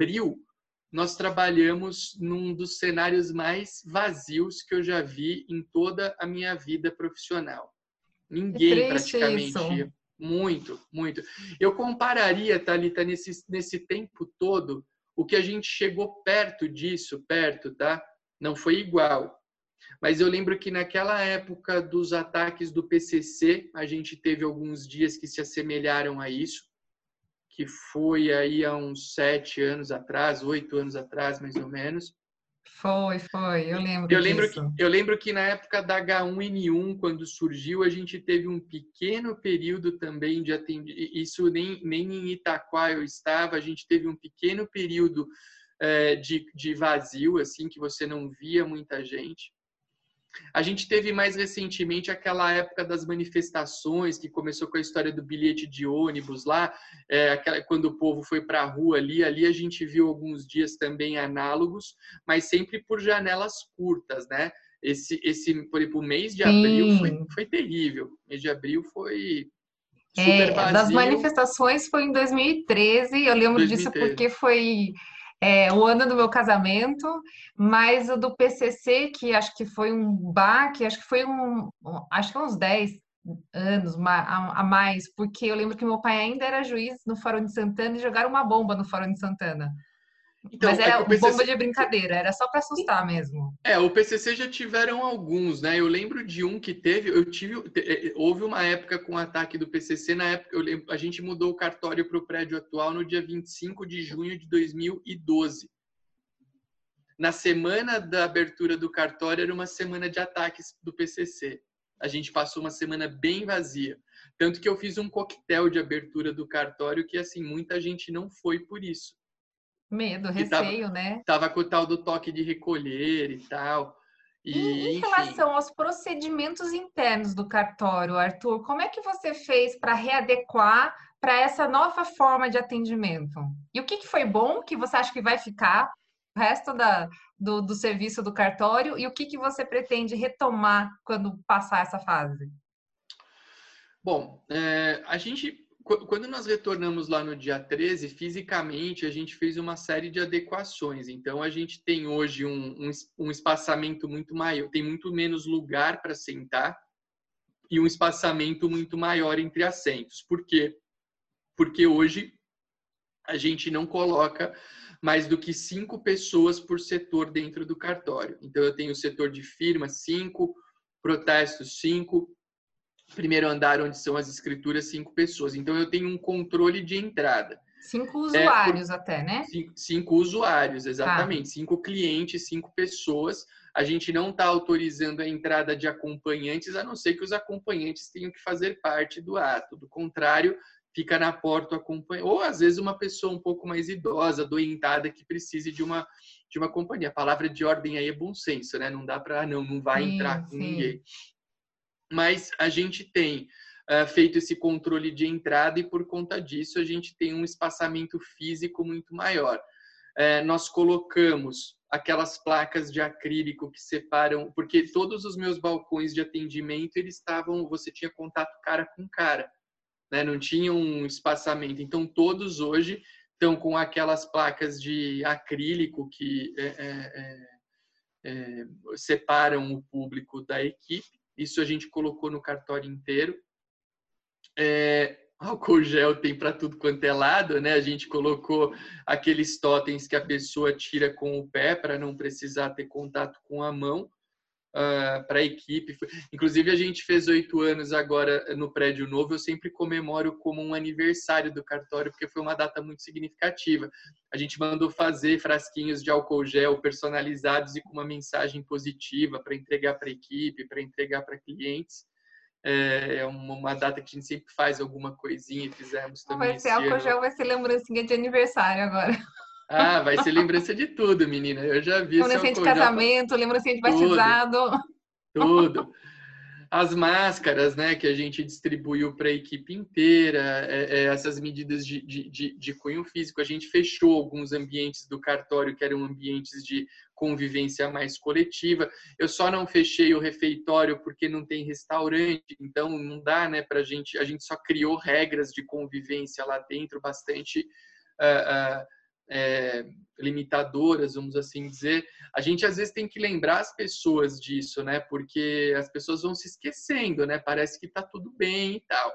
abril, nós trabalhamos num dos cenários mais vazios que eu já vi em toda a minha vida profissional. Ninguém praticamente ia. Muito, muito. Eu compararia, Thalita, nesse, nesse tempo todo, o que a gente chegou perto disso, perto, tá? Não foi igual. Mas eu lembro que naquela época dos ataques do PCC, a gente teve alguns dias que se assemelharam a isso que foi aí há uns sete anos atrás, oito anos atrás, mais ou menos. Foi, foi, eu lembro. Eu lembro, que, eu lembro que na época da H1N1, quando surgiu, a gente teve um pequeno período também de atendimento. Isso nem, nem em Itaquá eu estava, a gente teve um pequeno período é, de, de vazio, assim, que você não via muita gente. A gente teve mais recentemente aquela época das manifestações, que começou com a história do bilhete de ônibus lá, é, aquela, quando o povo foi para a rua ali. Ali a gente viu alguns dias também análogos, mas sempre por janelas curtas, né? Esse, esse por exemplo, o mês de abril foi, foi terrível. O mês de abril foi é, das manifestações foi em 2013, eu lembro 2013. disso porque foi é, o ano do meu casamento, mas o do PCC, que acho que foi um baque, acho que foi um, acho que uns 10 anos a mais, porque eu lembro que meu pai ainda era juiz no Fórum de Santana e jogaram uma bomba no Fórum de Santana. Então, Mas é era é PCC... bomba de brincadeira, era só para assustar mesmo. É, o PCC já tiveram alguns, né? Eu lembro de um que teve, eu tive, é, houve uma época com o ataque do PCC, na época eu lembro, a gente mudou o cartório para o prédio atual no dia 25 de junho de 2012. Na semana da abertura do cartório era uma semana de ataques do PCC. A gente passou uma semana bem vazia. Tanto que eu fiz um coquetel de abertura do cartório que assim muita gente não foi por isso Medo, receio, tava, né? Tava com o tal do toque de recolher e tal. E, e em relação aos procedimentos internos do cartório, Arthur, como é que você fez para readequar para essa nova forma de atendimento? E o que, que foi bom que você acha que vai ficar o resto da, do, do serviço do cartório e o que, que você pretende retomar quando passar essa fase? Bom, é, a gente quando nós retornamos lá no dia 13, fisicamente a gente fez uma série de adequações. Então a gente tem hoje um, um, um espaçamento muito maior, tem muito menos lugar para sentar e um espaçamento muito maior entre assentos. Por quê? Porque hoje a gente não coloca mais do que cinco pessoas por setor dentro do cartório. Então eu tenho o setor de firma, cinco, protestos, cinco, primeiro andar, onde são as escrituras, cinco pessoas. Então, eu tenho um controle de entrada. Cinco usuários é, por, até, né? Cinco, cinco usuários, exatamente. Ah. Cinco clientes, cinco pessoas. A gente não está autorizando a entrada de acompanhantes, a não ser que os acompanhantes tenham que fazer parte do ato. Do contrário, fica na porta o acompanhante. Ou, às vezes, uma pessoa um pouco mais idosa, doentada, que precise de uma, de uma companhia. A palavra de ordem aí é bom senso, né? Não dá para, não, não vai sim, entrar com sim. ninguém mas a gente tem uh, feito esse controle de entrada e por conta disso a gente tem um espaçamento físico muito maior. Uh, nós colocamos aquelas placas de acrílico que separam, porque todos os meus balcões de atendimento eles estavam, você tinha contato cara com cara, né? Não tinha um espaçamento. Então todos hoje estão com aquelas placas de acrílico que é, é, é, separam o público da equipe isso a gente colocou no cartório inteiro. É, álcool gel tem para tudo quanto é lado, né? A gente colocou aqueles totens que a pessoa tira com o pé para não precisar ter contato com a mão uh, ah, para a equipe. Inclusive, a gente fez oito anos agora no prédio novo. Eu sempre comemoro como um aniversário do cartório, porque foi uma data muito significativa. A gente mandou fazer frasquinhos de álcool gel personalizados e com uma mensagem positiva para entregar para a equipe, para entregar para clientes. É, é uma data que a gente sempre faz alguma coisinha e fizemos também. Vai ser álcool gel, vai ser lembrancinha de aniversário agora. Ah, vai ser lembrança de tudo, menina. Eu já vi. Lembrança de casamento, lembrança de batizado. Tudo. As máscaras, né, que a gente distribuiu para a equipe inteira, é, é, essas medidas de, de, de, cunho físico. A gente fechou alguns ambientes do cartório que eram ambientes de convivência mais coletiva. Eu só não fechei o refeitório porque não tem restaurante, então não dá, né, para a gente. A gente só criou regras de convivência lá dentro bastante. Uh, uh, é, limitadoras, vamos assim dizer, a gente às vezes tem que lembrar as pessoas disso, né? Porque as pessoas vão se esquecendo, né? Parece que está tudo bem e tal.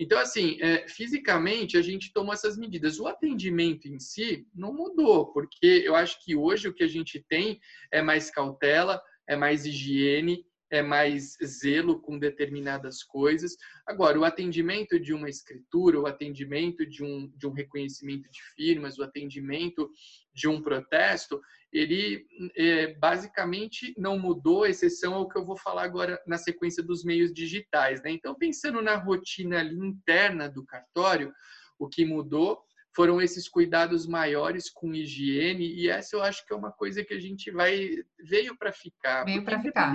Então, assim, é, fisicamente a gente tomou essas medidas. O atendimento em si não mudou, porque eu acho que hoje o que a gente tem é mais cautela, é mais higiene, é mais zelo com determinadas coisas. Agora, o atendimento de uma escritura, o atendimento de um, de um reconhecimento de firmas, o atendimento de um protesto, ele é, basicamente não mudou, exceção ao que eu vou falar agora na sequência dos meios digitais. Né? Então, pensando na rotina interna do cartório, o que mudou foram esses cuidados maiores com higiene e essa eu acho que é uma coisa que a gente vai veio para ficar. Veio para ficar.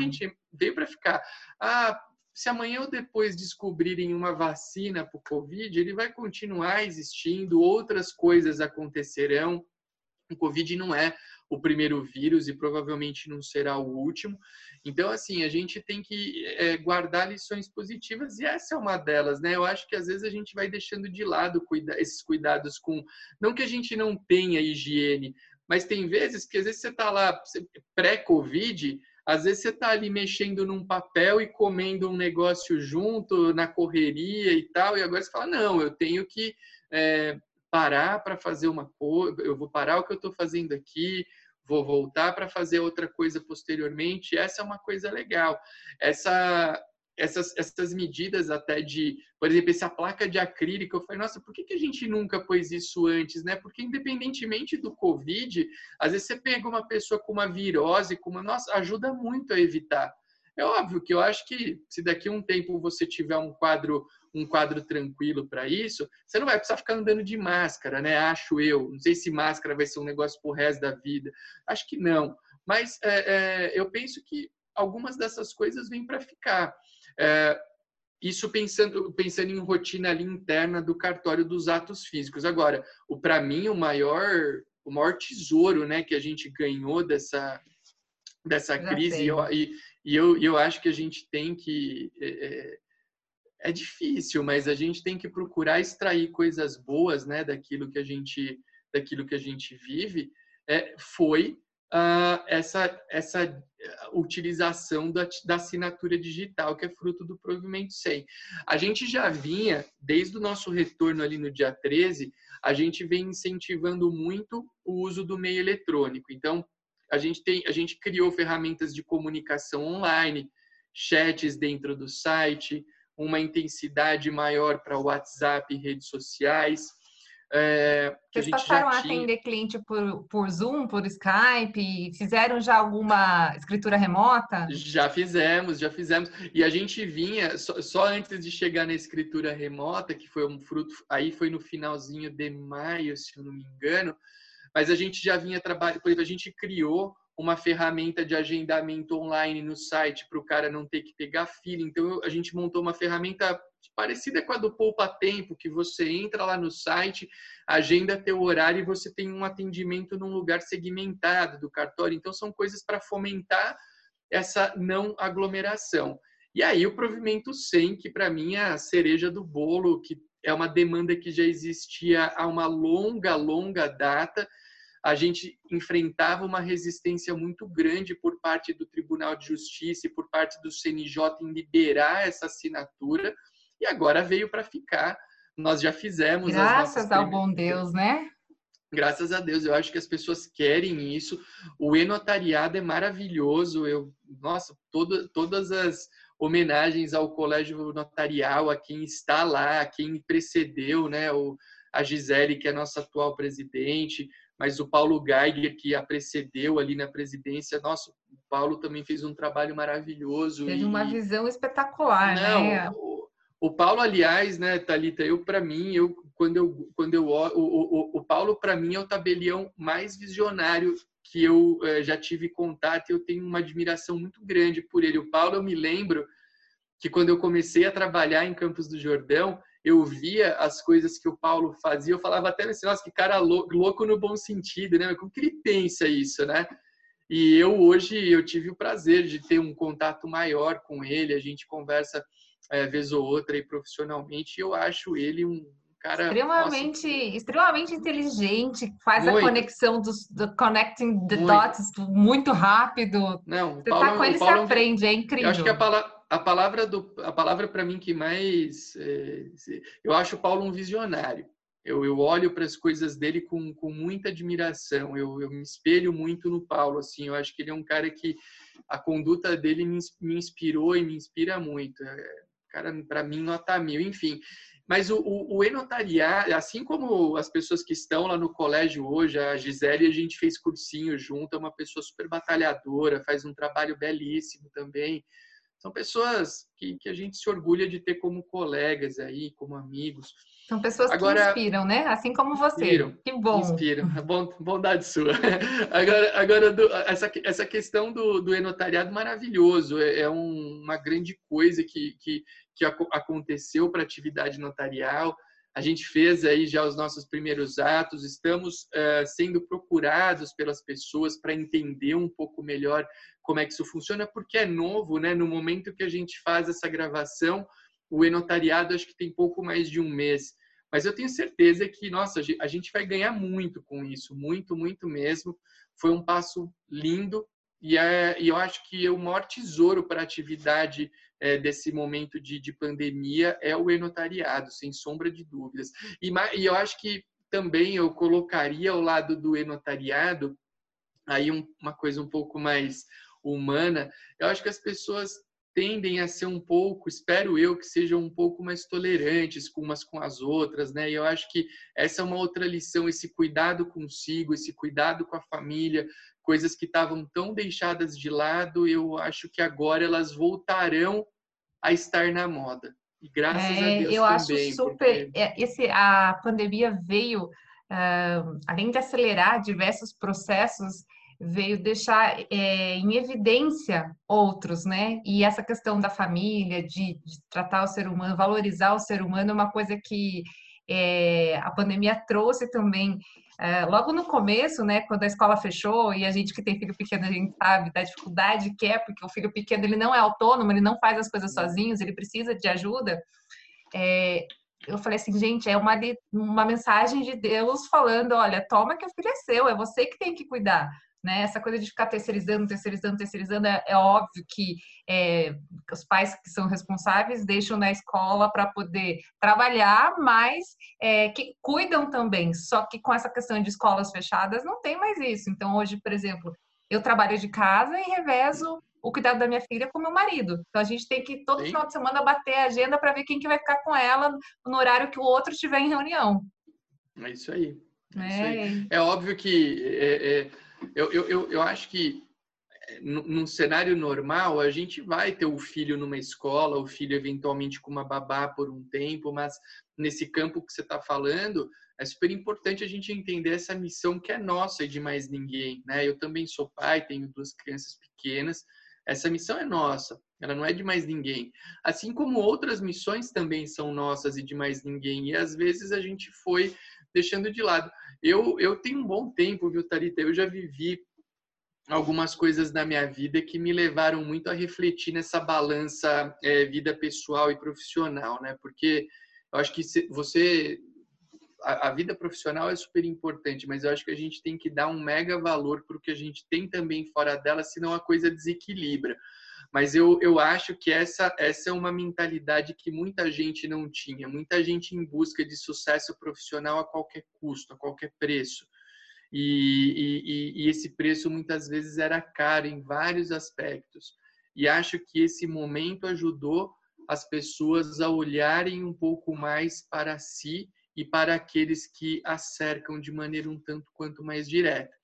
Veio para ficar. Ah, se amanhã ou depois descobrirem uma vacina para o Covid, ele vai continuar existindo, outras coisas acontecerão. O Covid não é o primeiro vírus e provavelmente não será o último. Então, assim, a gente tem que é, guardar lições positivas e essa é uma delas, né? Eu acho que às vezes a gente vai deixando de lado cuida esses cuidados com. Não que a gente não tenha higiene, mas tem vezes que às vezes você está lá pré-Covid. Às vezes você está ali mexendo num papel e comendo um negócio junto na correria e tal, e agora você fala: não, eu tenho que é, parar para fazer uma coisa, eu vou parar o que eu estou fazendo aqui, vou voltar para fazer outra coisa posteriormente. Essa é uma coisa legal. Essa, essas, essas medidas até de, por exemplo, essa placa de acrílico, eu falei, nossa, por que, que a gente nunca pôs isso antes, né? Porque independentemente do Covid, às vezes você pega uma pessoa com uma virose, com uma, nossa, ajuda muito a evitar. É óbvio que eu acho que se daqui a um tempo você tiver um quadro um quadro tranquilo para isso, você não vai precisar ficar andando de máscara, né? Acho eu. Não sei se máscara vai ser um negócio pro resto da vida. Acho que não. Mas é, é, eu penso que algumas dessas coisas vêm para ficar. É, isso pensando, pensando em rotina ali interna do cartório dos atos físicos. Agora, o para mim o maior o maior tesouro, né, que a gente ganhou dessa dessa crise e e, e eu, eu acho que a gente tem que é, é é difícil, mas a gente tem que procurar extrair coisas boas, né, daquilo que a gente, daquilo que a gente vive. É, foi uh, essa essa utilização da, da assinatura digital, que é fruto do provimento 100. A gente já vinha, desde o nosso retorno ali no dia 13, a gente vem incentivando muito o uso do meio eletrônico. Então, a gente tem, a gente criou ferramentas de comunicação online, chats dentro do site, uma intensidade maior para WhatsApp e redes sociais. É, Vocês passaram a atender cliente por, por Zoom, por Skype? Fizeram já alguma escritura remota? Já fizemos, já fizemos. E a gente vinha, só, só, antes de chegar na escritura remota, que foi um fruto, aí foi no finalzinho de maio, se eu não me engano, mas a gente já vinha trabalhando, por exemplo, a gente criou uma ferramenta de agendamento online no site para o cara não ter que pegar fila. Então a gente montou uma ferramenta parecida com a do Poupa Tempo, que você entra lá no site, agenda teu horário e você tem um atendimento num lugar segmentado do cartório. Então são coisas para fomentar essa não aglomeração. E aí o provimento 100, que para mim é a cereja do bolo, que é uma demanda que já existia há uma longa, longa data a gente enfrentava uma resistência muito grande por parte do Tribunal de Justiça e por parte do CNJ em liberar essa assinatura, e agora veio para ficar. Nós já fizemos. Graças ao bom Deus, né? Graças a Deus, eu acho que as pessoas querem isso. O e-notariado é maravilhoso. Eu, nossa, todo, todas as homenagens ao Colégio Notarial, a quem está lá, a quem precedeu, né? O, a Gisele, que é nossa atual presidente, mas o Paulo Geiger, que a precedeu ali na presidência, nossa, o Paulo também fez um trabalho maravilhoso. Teve e... uma visão espetacular, Não, né? O, o Paulo, aliás, né, Talita, eu para mim, eu quando eu quando eu o, o, o Paulo para mim é o tabelião mais visionário que eu eh, já tive contato, e eu tenho uma admiração muito grande por ele. O Paulo, eu me lembro que quando eu comecei a trabalhar em Campos do Jordão, eu via as coisas que o Paulo fazia, eu falava até assim, nossa, que cara louco, no bom sentido, né? Como que ele pensa isso, né? E eu hoje eu tive o prazer de ter um contato maior com ele, a gente conversa é, vez ou outra aí profissionalmente, e eu acho ele um cara extremamente, nossa, extremamente inteligente, faz muito. a conexão dos do connecting the muito. dots muito rápido. Não, você Paulo, tá com ele, você aprende, é incrível. Eu acho que a palavra, a palavra do a palavra para mim que mais é, eu acho o Paulo um visionário. Eu, eu olho para as coisas dele com, com muita admiração. Eu, eu me espelho muito no Paulo. Assim, eu acho que ele é um cara que a conduta dele me, me inspirou e me inspira muito. É, cara, para mim, nota mil. Enfim, mas o, o, o assim como as pessoas que estão lá no colégio hoje, a Gisele, a gente fez cursinho junto, é uma pessoa super batalhadora, faz um trabalho belíssimo também. São pessoas que, que a gente se orgulha de ter como colegas aí, como amigos. São pessoas agora, que inspiram, né? Assim como você. Inspiram, que bom. Inspiram. Bondade sua. Agora, agora do, essa, essa questão do, do enotariado maravilhoso. É, é um, uma grande coisa que, que, que aconteceu para a atividade notarial. A gente fez aí já os nossos primeiros atos, estamos uh, sendo procurados pelas pessoas para entender um pouco melhor como é que isso funciona, porque é novo, né? No momento que a gente faz essa gravação, o enotariado acho que tem pouco mais de um mês. Mas eu tenho certeza que, nossa, a gente vai ganhar muito com isso, muito, muito mesmo. Foi um passo lindo e, é, e eu acho que o maior tesouro para a atividade é, desse momento de, de pandemia é o enotariado, sem sombra de dúvidas. E, e eu acho que também eu colocaria ao lado do enotariado aí um, uma coisa um pouco mais humana. Eu acho que as pessoas tendem a ser um pouco, espero eu, que sejam um pouco mais tolerantes com umas com as outras, né? E eu acho que essa é uma outra lição, esse cuidado consigo, esse cuidado com a família, coisas que estavam tão deixadas de lado, eu acho que agora elas voltarão a estar na moda. E graças é, a Deus eu também. acho super. Porque... É, esse, a pandemia veio, uh, além de acelerar diversos processos, veio deixar é, em evidência outros, né? E essa questão da família, de, de, tratar o ser humano, valorizar o ser humano, é uma coisa que é, a pandemia trouxe também. É, logo no começo, né, quando a escola fechou e a gente que tem filho pequeno, a gente sabe da dificuldade que é, porque o filho pequeno ele não é autônomo, ele não faz as coisas sozinhos, ele precisa de ajuda. É, eu falei assim, gente, é uma, uma mensagem de Deus falando, olha, toma que o filho é seu, é você que tem que cuidar. Né? Essa coisa de ficar terceirizando, terceirizando, terceirizando, é, é óbvio que é, os pais que são responsáveis deixam na escola para poder trabalhar, mas é, que cuidam também. Só que com essa questão de escolas fechadas, não tem mais isso. Então, hoje, por exemplo, eu trabalho de casa e revezo o cuidado da minha filha com meu marido. Então a gente tem que todo Sim. final de semana bater a agenda para ver quem que vai ficar com ela no horário que o outro estiver em reunião. É isso aí. É, é. Isso aí. é óbvio que é, é eu, eu, eu, eu acho que eh, num cenário normal, a gente vai ter o filho numa escola, o filho eventualmente com uma babá por um tempo, mas nesse campo que você está falando, é super importante a gente entender essa missão que é nossa e de mais ninguém. Né? Eu também sou pai, tenho duas crianças pequenas, essa missão é nossa, ela não é de mais ninguém. Assim como outras missões também são nossas e de mais ninguém, e às vezes a gente foi deixando de lado. Eu, eu tenho um bom tempo, viu, Tarita? Eu já vivi algumas coisas na minha vida que me levaram muito a refletir nessa balança é, vida pessoal e profissional, né? Porque eu acho que você a, vida profissional é super importante, mas eu acho que a gente tem que dar um mega valor para o que a gente tem também fora dela, senão a coisa desequilibra. Mas eu, eu acho que essa, essa é uma mentalidade que muita gente não tinha. Muita gente em busca de sucesso profissional a qualquer custo, a qualquer preço. E, e, e esse preço muitas vezes era caro em vários aspectos. E acho que esse momento ajudou as pessoas a olharem um pouco mais para si e para aqueles que a cercam de maneira um tanto quanto mais direta.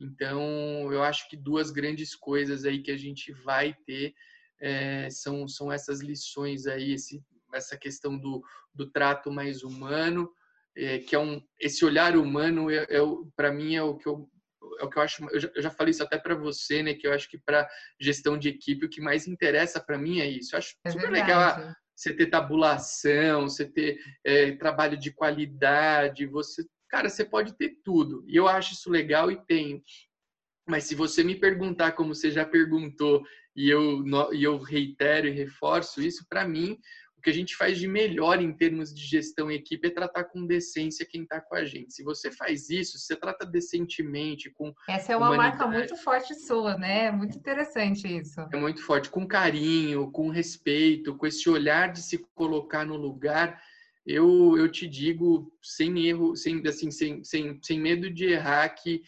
Então, eu acho que duas grandes coisas aí que a gente vai ter é, são, são essas lições aí, esse, essa questão do, do trato mais humano, é, que é um esse olhar humano é, é para mim é o que eu é o que eu acho eu já, eu já falei isso até para você né que eu acho que para gestão de equipe o que mais interessa para mim é isso eu acho é super verdade. legal você ter tabulação você ter é, trabalho de qualidade você Cara, você pode ter tudo. E eu acho isso legal e tenho. Mas se você me perguntar como você já perguntou e eu, e eu reitero e reforço isso, para mim, o que a gente faz de melhor em termos de gestão e equipe é tratar com decência quem está com a gente. Se você faz isso, se você trata decentemente, com. Essa é uma marca muito forte sua, né? Muito interessante isso. É muito forte, com carinho, com respeito, com esse olhar de se colocar no lugar. Eu, eu te digo, sem erro, sem, assim, sem, sem, sem medo de errar, que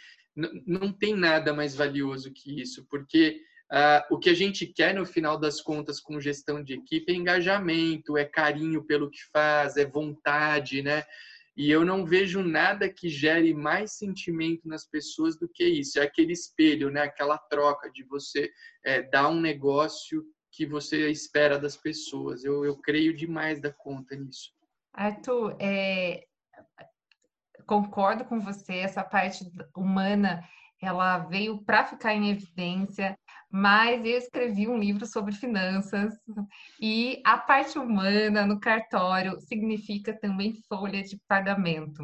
não tem nada mais valioso que isso, porque Uh, o que a gente quer no final das contas com gestão de equipe é engajamento, é carinho pelo que faz, é vontade, né? E eu não vejo nada que gere mais sentimento nas pessoas do que isso. É aquele espelho, né? Aquela troca de você é, dar um negócio que você espera das pessoas. Eu, eu creio demais da conta nisso. Arthur, é, concordo com você. Essa parte humana, ela veio para ficar em evidência mas eu escrevi um livro sobre finanças e a parte humana no cartório significa também folha de pagamento.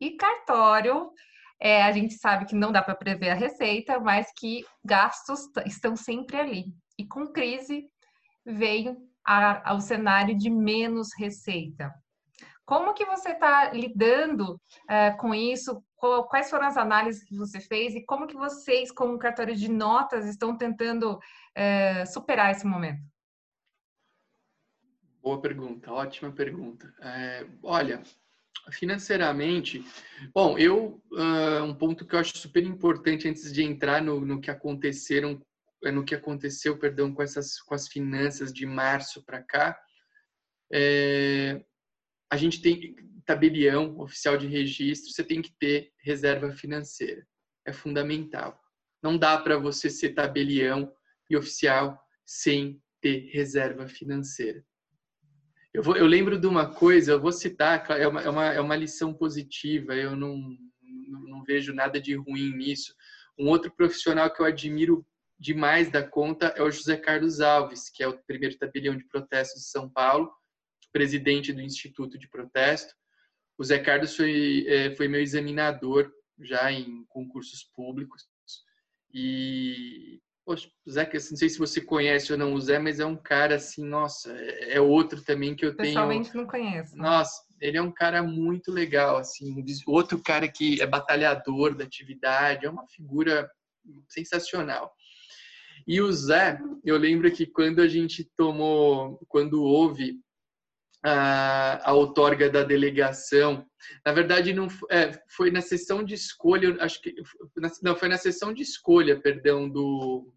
E cartório, é, a gente sabe que não dá para prever a receita, mas que gastos estão sempre ali. E com crise veio ao cenário de menos receita. Como que você está lidando é, com isso? quais foram as análises que você fez e como que vocês, como cartório de notas, estão tentando é, superar esse momento? Boa pergunta, ótima pergunta. É, olha, financeiramente, bom, eu uh, um ponto que eu acho super importante antes de entrar no, no que aconteceram, é, no que aconteceu, perdão, com essas com as finanças de março para cá, é, a gente tem tabelião oficial de registro, você tem que ter reserva financeira. É fundamental. Não dá para você ser tabelião e oficial sem ter reserva financeira. Eu, vou, eu lembro de uma coisa, eu vou citar, é uma, é uma, é uma lição positiva, eu não, não vejo nada de ruim nisso. Um outro profissional que eu admiro demais da conta é o José Carlos Alves, que é o primeiro tabelião de protestos de São Paulo, presidente do Instituto de Protesto. O Zé Carlos foi, é, foi meu examinador já em concursos públicos. E, poxa, Zé, não sei se você conhece ou não o Zé, mas é um cara assim, nossa, é, é outro também que eu tenho. Pessoalmente não conheço. Nossa, ele é um cara muito legal, assim, outro cara que é batalhador da atividade, é uma figura sensacional. E o Zé, eu lembro que quando a gente tomou, quando houve a, a outorga da delegação. Na verdade, não é, foi na sessão de escolha, acho que não foi na sessão de escolha, perdão, do,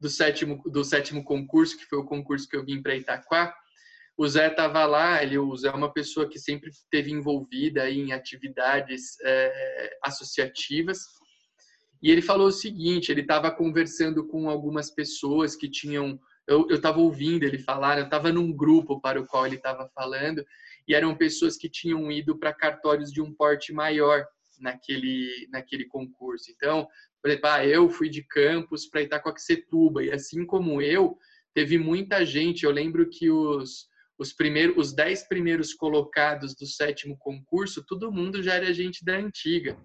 do sétimo do sétimo concurso, que foi o concurso que eu vim para Itaquá. O Zé estava lá, ele, o Zé é uma pessoa que sempre esteve envolvida em atividades é, associativas. E ele falou o seguinte: ele estava conversando com algumas pessoas que tinham eu estava ouvindo ele falar, eu estava num grupo para o qual ele estava falando, e eram pessoas que tinham ido para cartórios de um porte maior naquele, naquele concurso. Então, por exemplo, ah, eu fui de Campos para Itacoaxetuba, e assim como eu, teve muita gente, eu lembro que os, os primeiros, os dez primeiros colocados do sétimo concurso, todo mundo já era gente da antiga,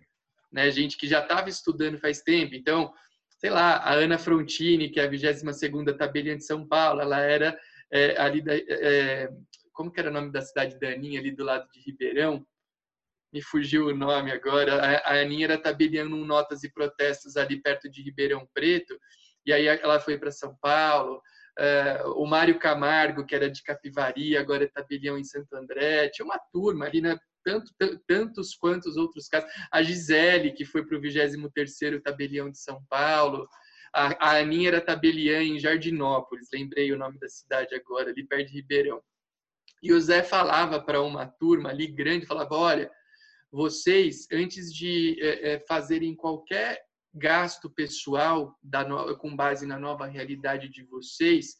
né? Gente que já estava estudando faz tempo. Então, sei lá, a Ana Frontini, que é a 22ª tabeliã de São Paulo, ela era é, ali da, é, como que era o nome da cidade da Aninha, ali do lado de Ribeirão? Me fugiu o nome agora. A, a Aninha era tabeliando um notas e protestos ali perto de Ribeirão Preto, e aí ela foi para São Paulo. Uh, o Mário Camargo, que era de Capivari, agora é tabelião em Santo André. Tinha uma turma ali na, tanto, tantos quantos outros casos. A Gisele, que foi para o 23º Tabelião de São Paulo. A, a Aninha era tabeliã em Jardinópolis, lembrei o nome da cidade agora, ali perto de Ribeirão. E o Zé falava para uma turma ali grande, falava, olha, vocês, antes de é, fazerem qualquer gasto pessoal da, com base na nova realidade de vocês,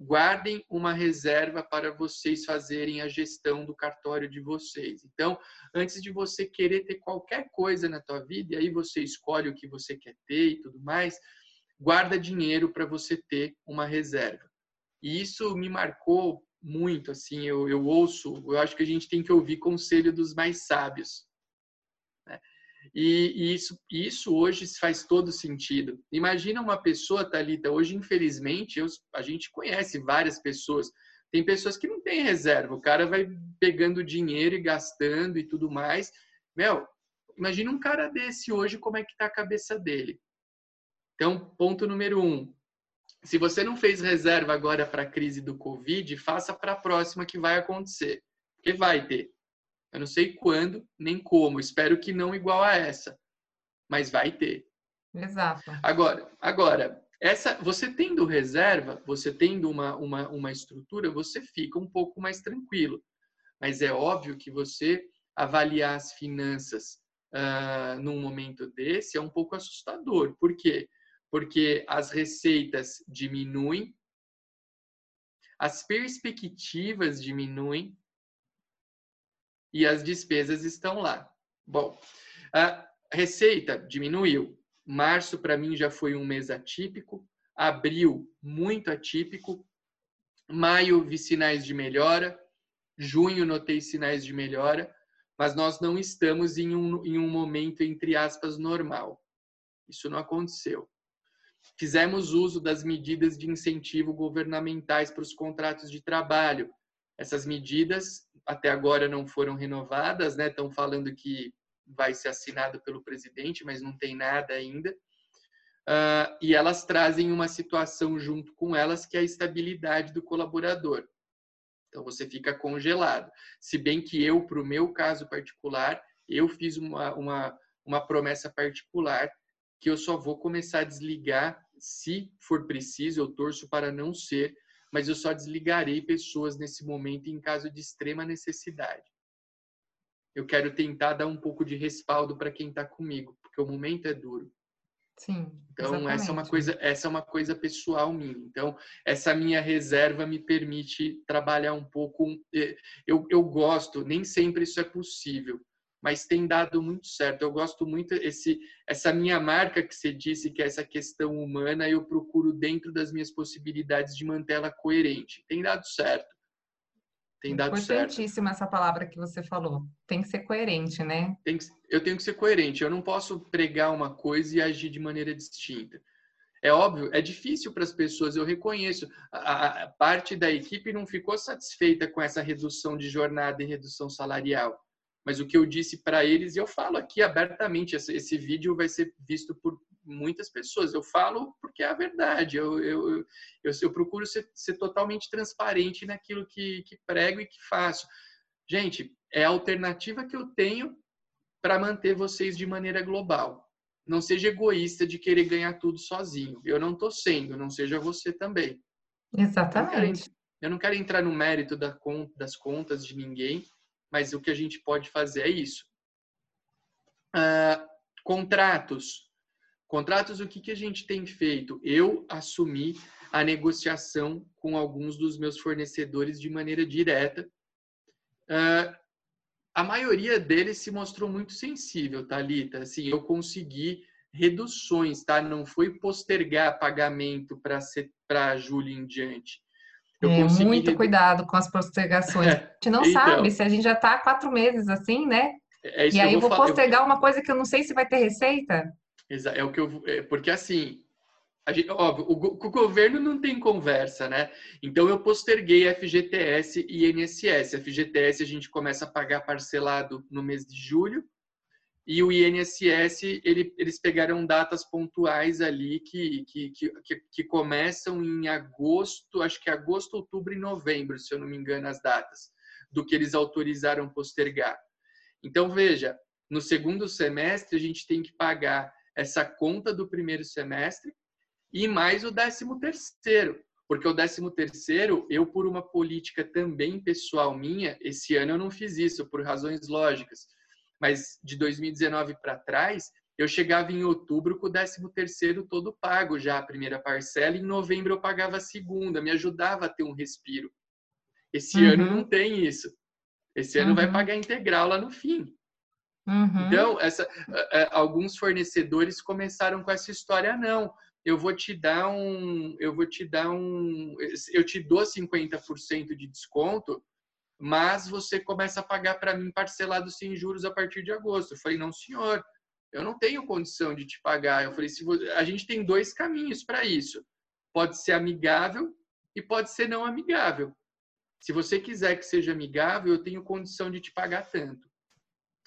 guardem uma reserva para vocês fazerem a gestão do cartório de vocês. Então, antes de você querer ter qualquer coisa na tua vida, e aí você escolhe o que você quer ter e tudo mais, guarda dinheiro para você ter uma reserva. E isso me marcou muito, assim, eu, eu ouço, eu acho que a gente tem que ouvir conselho dos mais sábios. E, isso, isso hoje faz todo sentido. Imagina uma pessoa, Thalita, hoje, infelizmente, eu, a gente conhece várias pessoas. Tem pessoas que não têm reserva, o cara vai pegando dinheiro e gastando e tudo mais. Meu, imagina um cara desse hoje, como é que tá a cabeça dele. Então, ponto número um. Se você não fez reserva agora para a crise do Covid, faça para a próxima que vai acontecer. Porque vai ter. Eu não sei quando, nem como. Espero que não igual a essa. Mas vai ter. Exato. Agora, agora essa, você tendo reserva, você tendo uma, uma, uma estrutura, você fica um pouco mais tranquilo. Mas é óbvio que você avaliar as finanças uh, num momento desse é um pouco assustador. Por quê? Porque as receitas diminuem, as perspectivas diminuem e as despesas estão lá. Bom, a receita diminuiu, Março, para mim, já foi um mês atípico. Abril, muito atípico. Maio, vi sinais de melhora. Junho, notei sinais de melhora. Mas nós não estamos em um, em um momento, entre aspas, normal. Isso não aconteceu. Fizemos uso das medidas de incentivo governamentais para os contratos de trabalho. Essas medidas até agora não foram renovadas, né? Estão falando que vai ser assinado pelo presidente, mas não tem nada ainda. Uh, e elas trazem uma situação junto com elas que é a estabilidade do colaborador. Então você fica congelado. Se bem que eu, para o meu caso particular, eu fiz uma, uma, uma promessa particular que eu só vou começar a desligar se for preciso, eu torço para não ser, mas eu só desligarei pessoas nesse momento em caso de extrema necessidade eu quero tentar dar um pouco de respaldo para quem está comigo, porque o momento é duro. Sim. Então exatamente. essa é uma coisa, essa é uma coisa pessoal minha. Então essa minha reserva me permite trabalhar um pouco. Eh, eu, eu gosto, nem sempre isso é possível, mas tem dado muito certo. Eu gosto muito esse essa minha marca que você disse que é essa questão humana. Eu procuro dentro das minhas possibilidades de mantê-la coerente. Tem dado certo tem dado certo. Essa palavra que você falou. Tem que ser coerente, né? Que, eu tenho que ser coerente. Eu não posso pregar uma coisa e agir de maneira distinta. É óbvio, é difícil para as pessoas, eu reconheço. A, a, parte da equipe não ficou satisfeita com essa redução de jornada e redução salarial. Mas o que eu disse para eles, e eu falo aqui abertamente, esse, esse vídeo vai ser visto por muitas pessoas. Eu falo porque é a verdade. Eu, eu, eu, eu procuro ser, ser, totalmente transparente naquilo que, que prego e que faço. Gente, é a alternativa que eu tenho para manter vocês de maneira global. Não seja egoísta de querer ganhar tudo sozinho. Eu não estou sendo, não seja você também. Exatamente. Eu não quero, eu não quero entrar no mérito da, das contas de ninguém, mas o que a gente pode fazer é isso. Uh, contratos. Contratos, o que, que a gente tem feito? Eu assumi a negociação com alguns dos meus fornecedores de maneira direta. Uh, a maioria deles se mostrou muito sensível, Thalita. Assim, eu consegui reduções, tá? Não foi postergar pagamento para julho em diante. Eu é, muito redu... cuidado com as postergações. É, a gente não então, sabe se a gente já está há quatro meses assim, né? É e aí eu vou, vou postergar eu... uma coisa que eu não sei se vai ter receita. É o que eu. É, porque assim, gente, óbvio, o, o, governo não tem conversa, né? Então eu posterguei FGTS e INSS. FGTS a gente começa a pagar parcelado no mês de julho e o INSS ele, eles pegaram datas pontuais ali que, que, que, que, começam em agosto, acho que agosto, outubro e novembro, se eu não me engano as datas do que eles autorizaram postergar. Então veja, no segundo semestre a gente tem que pagar essa conta do primeiro semestre e mais o décimo terceiro. Porque o décimo terceiro, eu, por uma política também pessoal minha, esse ano eu não fiz isso, por razões lógicas. Mas de 2019 para trás, eu chegava em outubro com o décimo terceiro todo pago já, a primeira parcela, e em novembro eu pagava a segunda, me ajudava a ter um respiro. Esse uhum. ano não tem isso. Esse ano uhum. vai pagar integral lá no fim. Uhum. Então, essa, alguns fornecedores começaram com essa história, não, eu vou te dar um, eu vou te dar um, eu te dou 50% de desconto, mas você começa a pagar para mim parcelado sem juros a partir de agosto. Eu falei, não, senhor, eu não tenho condição de te pagar. Eu falei, se você, a gente tem dois caminhos para isso. Pode ser amigável e pode ser não amigável. se você quiser que seja amigável, eu tenho condição de te pagar tanto.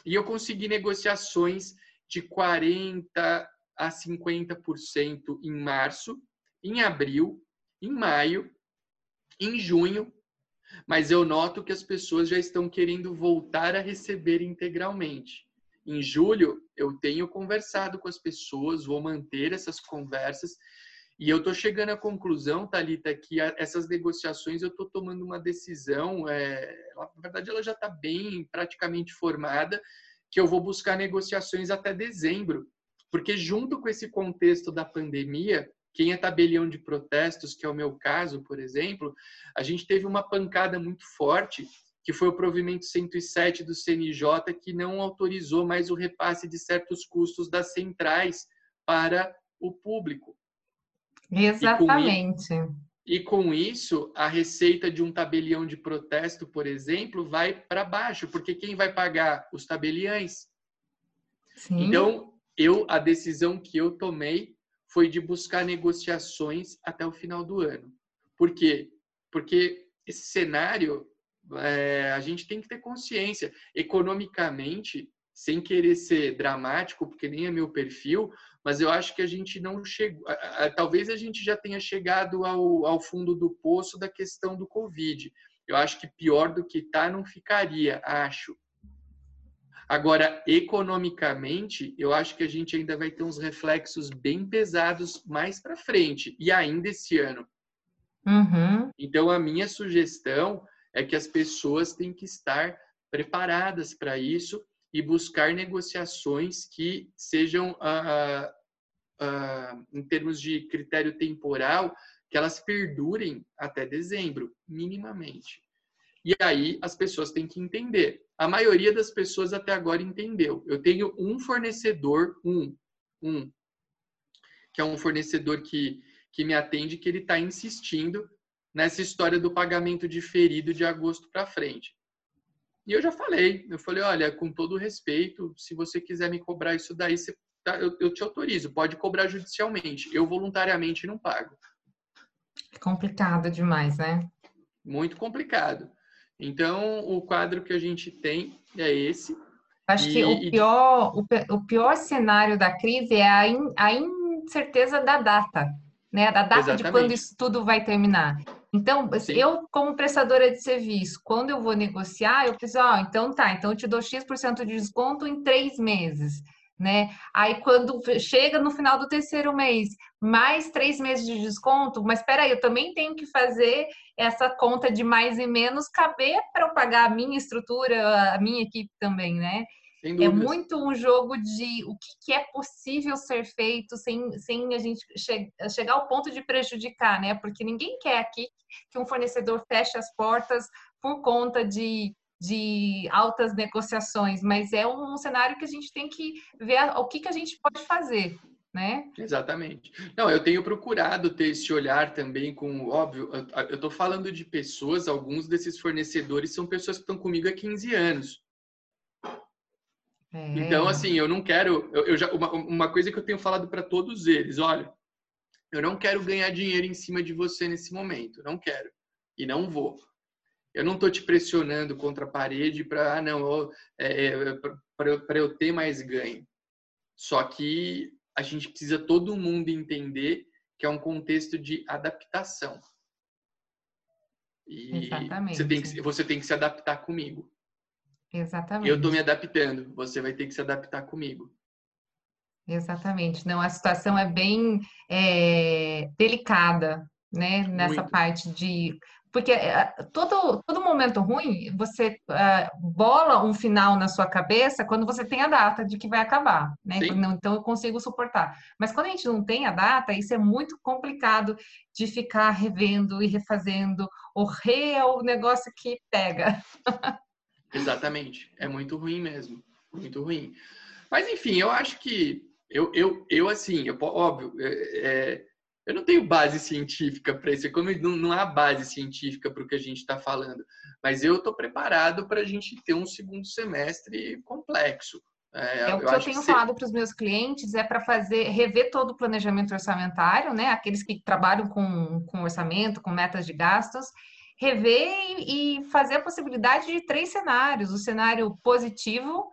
E eu consegui negociações de 40 a 50% em março, em abril, em maio, em junho, mas eu noto que as pessoas já estão querendo voltar a receber integralmente. Em julho, eu tenho conversado com as pessoas, vou manter essas conversas e eu estou chegando à conclusão, Talita, que essas negociações eu estou tomando uma decisão. É, na verdade, ela já está bem, praticamente formada, que eu vou buscar negociações até dezembro, porque junto com esse contexto da pandemia, quem é tabelião de protestos, que é o meu caso, por exemplo, a gente teve uma pancada muito forte, que foi o provimento 107 do CNJ, que não autorizou mais o repasse de certos custos das centrais para o público. Exatamente. E com isso, a receita de um tabelião de protesto, por exemplo, vai para baixo, porque quem vai pagar? Os tabeliães. Sim. Então, eu a decisão que eu tomei foi de buscar negociações até o final do ano. Por quê? Porque esse cenário é, a gente tem que ter consciência. Economicamente, sem querer ser dramático, porque nem é meu perfil, mas eu acho que a gente não chegou. Talvez a gente já tenha chegado ao, ao fundo do poço da questão do Covid. Eu acho que pior do que está não ficaria, acho. Agora, economicamente, eu acho que a gente ainda vai ter uns reflexos bem pesados mais para frente, e ainda esse ano. Uhum. Então, a minha sugestão é que as pessoas têm que estar preparadas para isso e buscar negociações que sejam ah, uh, em termos de critério temporal, que elas perdurem até dezembro, minimamente. E aí as pessoas têm que entender. A maioria das pessoas até agora entendeu. Eu tenho um fornecedor, um, um, que é um fornecedor que, que me atende, que ele está insistindo nessa história do pagamento diferido de agosto para frente. E eu já falei, eu falei, olha, com todo respeito, se você quiser me cobrar isso daí, você tá, eu, eu te autorizo, pode cobrar judicialmente. Eu voluntariamente não pago. Complicado demais, né? Muito complicado. Então, o quadro que a gente tem é esse. Acho e, que o pior, o, o, pior cenário da crise é a, in, a incerteza da data, né? Da data Exatamente. de quando isso tudo vai terminar. Então, Sim. eu, como prestadora de serviço, quando eu vou negociar, eu penso, ó, oh, então tá, então eu te dou X% de desconto em três meses né? Aí quando chega no final do terceiro mês, mais três meses de desconto, mas espera aí, eu também tenho que fazer essa conta de mais e menos caber para eu pagar a minha estrutura, a minha equipe também, né? É muito um jogo de o que, é possível ser feito sem, sem a gente che chegar ao ponto de prejudicar, né? Porque ninguém quer aqui que um fornecedor feche as portas por conta de de altas negociações, mas é um cenário que a gente tem que ver o que, que a gente pode fazer. Né? Exatamente. Não, eu tenho procurado ter esse olhar também com, óbvio, eu estou falando de pessoas, alguns desses fornecedores são pessoas que estão comigo há 15 anos. É. Então, assim, eu não quero, eu, eu já, uma, uma coisa que eu tenho falado para todos eles, olha, eu não quero ganhar dinheiro em cima de você nesse momento, não quero e não vou. Eu não estou te pressionando contra a parede para, ah, não, é, é para eu ter mais ganho. Só que a gente precisa todo mundo entender que é um contexto de adaptação. E Exatamente. Você tem, que, você tem que se adaptar comigo. Exatamente. Eu estou me adaptando, você vai ter que se adaptar comigo. Exatamente. Não, a situação é bem é, delicada, né? Nessa Muito. parte de porque eh, todo, todo momento ruim, você uh, bola um final na sua cabeça quando você tem a data de que vai acabar, né? Então eu consigo suportar. Mas quando a gente não tem a data, isso é muito complicado de ficar revendo e refazendo. O re é o negócio que pega. Exatamente. É muito ruim mesmo. Muito ruim. Mas enfim, eu acho que eu, eu, eu assim, eu, óbvio, é, é eu não tenho base científica para isso, como não, não há base científica para o que a gente está falando, mas eu estou preparado para a gente ter um segundo semestre complexo. É, é o que eu, eu tenho falado para os meus clientes é para fazer rever todo o planejamento orçamentário, né? Aqueles que trabalham com, com orçamento, com metas de gastos, rever e, fazer a possibilidade de três cenários: o cenário positivo,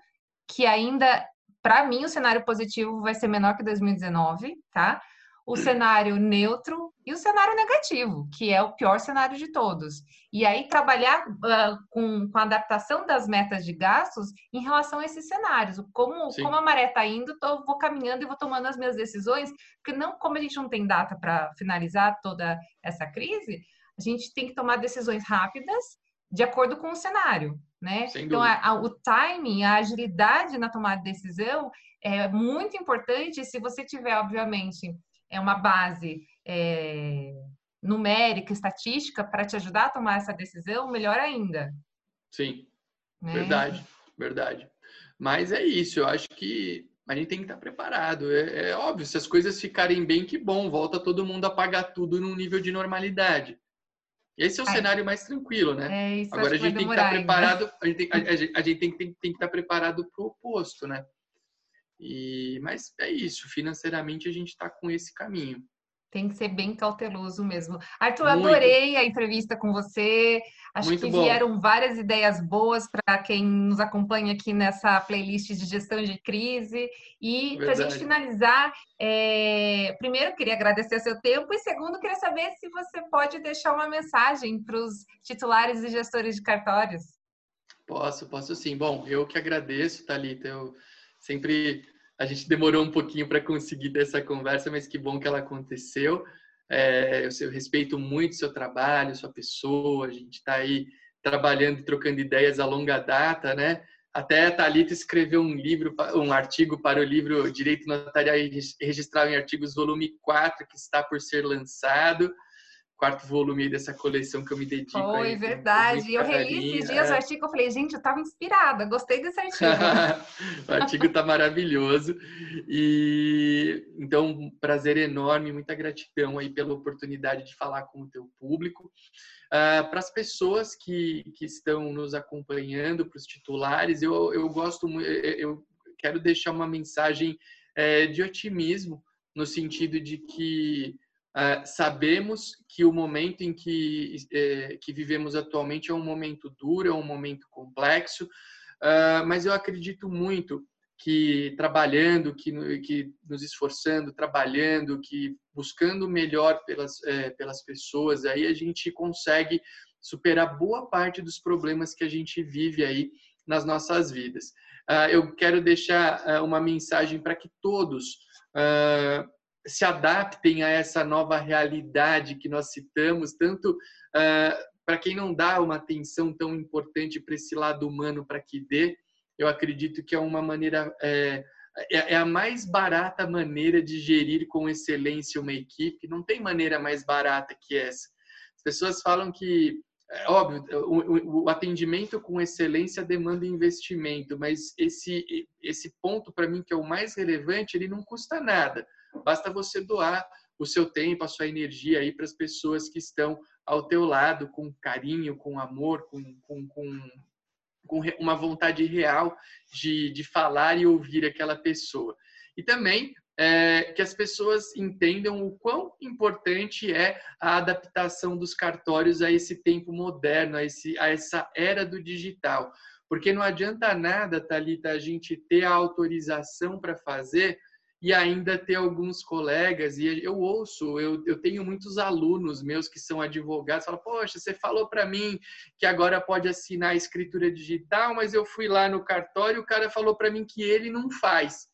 que ainda, para mim, o cenário positivo vai ser menor que 2019, tá? O cenário neutro e o cenário negativo, que é o pior cenário de todos. E aí trabalhar uh, com, com a adaptação das metas de gastos em relação a esses cenários. Como, como a maré está indo, tô, vou caminhando e vou tomando as minhas decisões, porque não, como a gente não tem data para finalizar toda essa crise, a gente tem que tomar decisões rápidas de acordo com o cenário, né? Então, a, a, o timing, a agilidade na tomada de decisão é muito importante se você tiver, obviamente, é uma base é, numérica, estatística para te ajudar a tomar essa decisão, melhor ainda. Sim, né? verdade, verdade. Mas é isso, eu acho que a gente tem que estar preparado. É, é, óbvio, se as coisas ficarem bem, que bom, volta todo mundo a pagar tudo num nível de normalidade. Esse é o Ai. cenário mais tranquilo, né? É, Agora a gente tem que estar preparado, a gente tem, a, a gente, a gente tem, tem, tem que estar preparado para o oposto, né? E, mas é isso, financeiramente a gente está com esse caminho. Tem que ser bem cauteloso mesmo. Arthur, Muito. adorei a entrevista com você. Acho Muito que bom. vieram várias ideias boas para quem nos acompanha aqui nessa playlist de gestão de crise. E para a gente finalizar, é... primeiro queria agradecer o seu tempo e segundo queria saber se você pode deixar uma mensagem para os titulares e gestores de cartórios. Posso, posso sim. Bom, eu que agradeço, Thalita. Eu sempre a gente demorou um pouquinho para conseguir ter essa conversa, mas que bom que ela aconteceu. É, eu, respeito muito seu trabalho, sua pessoa, a gente está aí trabalhando e trocando ideias a longa data, né? Até a Thalita escreveu um livro, um artigo para o livro Direito Notarial e Registral em Artigos, volume 4, que está por ser lançado quarto volume dessa coleção que eu me dedico. Foi, aí, verdade. Eu reli esses dias é. o artigo, eu falei, gente, eu estava inspirada, gostei desse artigo. o artigo está maravilhoso. E então, um prazer enorme, muita gratidão aí pela oportunidade de falar com o teu público. Uh, para as pessoas que, que estão nos acompanhando, para os titulares, eu, eu gosto eu quero deixar uma mensagem é, de otimismo, no sentido de que Uh, sabemos que o momento em que, eh, que vivemos atualmente é um momento duro, é um momento complexo, uh, mas eu acredito muito que trabalhando, que, que nos esforçando, trabalhando, que buscando o melhor pelas, eh, pelas pessoas, aí a gente consegue superar boa parte dos problemas que a gente vive aí nas nossas vidas. Uh, eu quero deixar uma mensagem para que todos se adaptem a essa nova realidade que nós citamos, tanto uh, para quem não dá uma atenção tão importante para esse lado humano para que dê, eu acredito que é uma maneira, é, é, é, a mais barata maneira de gerir com excelência uma equipe, não tem maneira mais barata que essa. As pessoas falam que, é óbvio, o, o atendimento com excelência demanda investimento, mas esse, esse ponto, para mim, que é o mais relevante, ele não custa nada Basta você doar o seu tempo, a sua energia aí para as pessoas que estão ao teu lado, com carinho, com amor, com, com, com, com uma vontade real de, de falar e ouvir aquela pessoa. E também é, que as pessoas entendam o quão importante é a adaptação dos cartórios a esse tempo moderno, a, esse, a essa era do digital. Porque não adianta nada, Thalita, a gente ter a autorização para fazer e ainda ter alguns colegas, e eu ouço, eu, eu tenho muitos alunos meus que são advogados, falam, poxa, você falou para mim que agora pode assinar a escritura digital, mas eu fui lá no cartório e o cara falou para mim que ele não faz.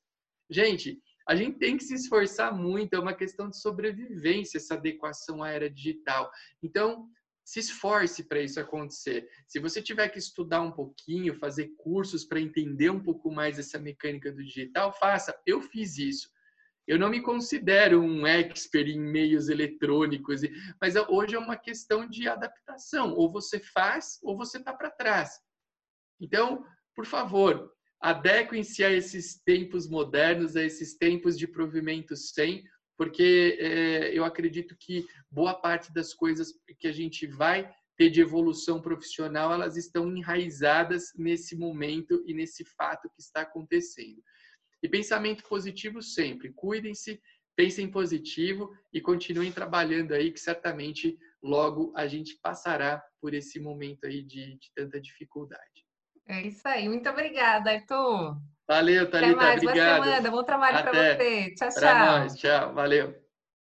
Gente, a gente tem que se esforçar muito, é uma questão de sobrevivência essa adequação à era digital. Então, se esforce para isso acontecer. Se você tiver que estudar um pouquinho, fazer cursos para entender um pouco mais essa mecânica do digital, faça. Eu fiz isso. Eu não me considero um expert em meios eletrônicos, mas hoje é uma questão de adaptação. Ou você faz, ou você está para trás. Então, por favor, adequem-se a esses tempos modernos, a esses tempos de provimento sem, porque é, eu acredito que boa parte das coisas que a gente vai ter de evolução profissional, elas estão enraizadas nesse momento e nesse fato que está acontecendo. E pensamento positivo sempre. Cuidem-se, pensem positivo e continuem trabalhando aí, que certamente logo a gente passará por esse momento aí de, de tanta dificuldade. É isso aí. Muito obrigada, Arthur. Valeu, Thalita. Até mais. Obrigado. Boa semana. Bom trabalho para você. Tchau, tchau. Pra nós. Tchau. Valeu.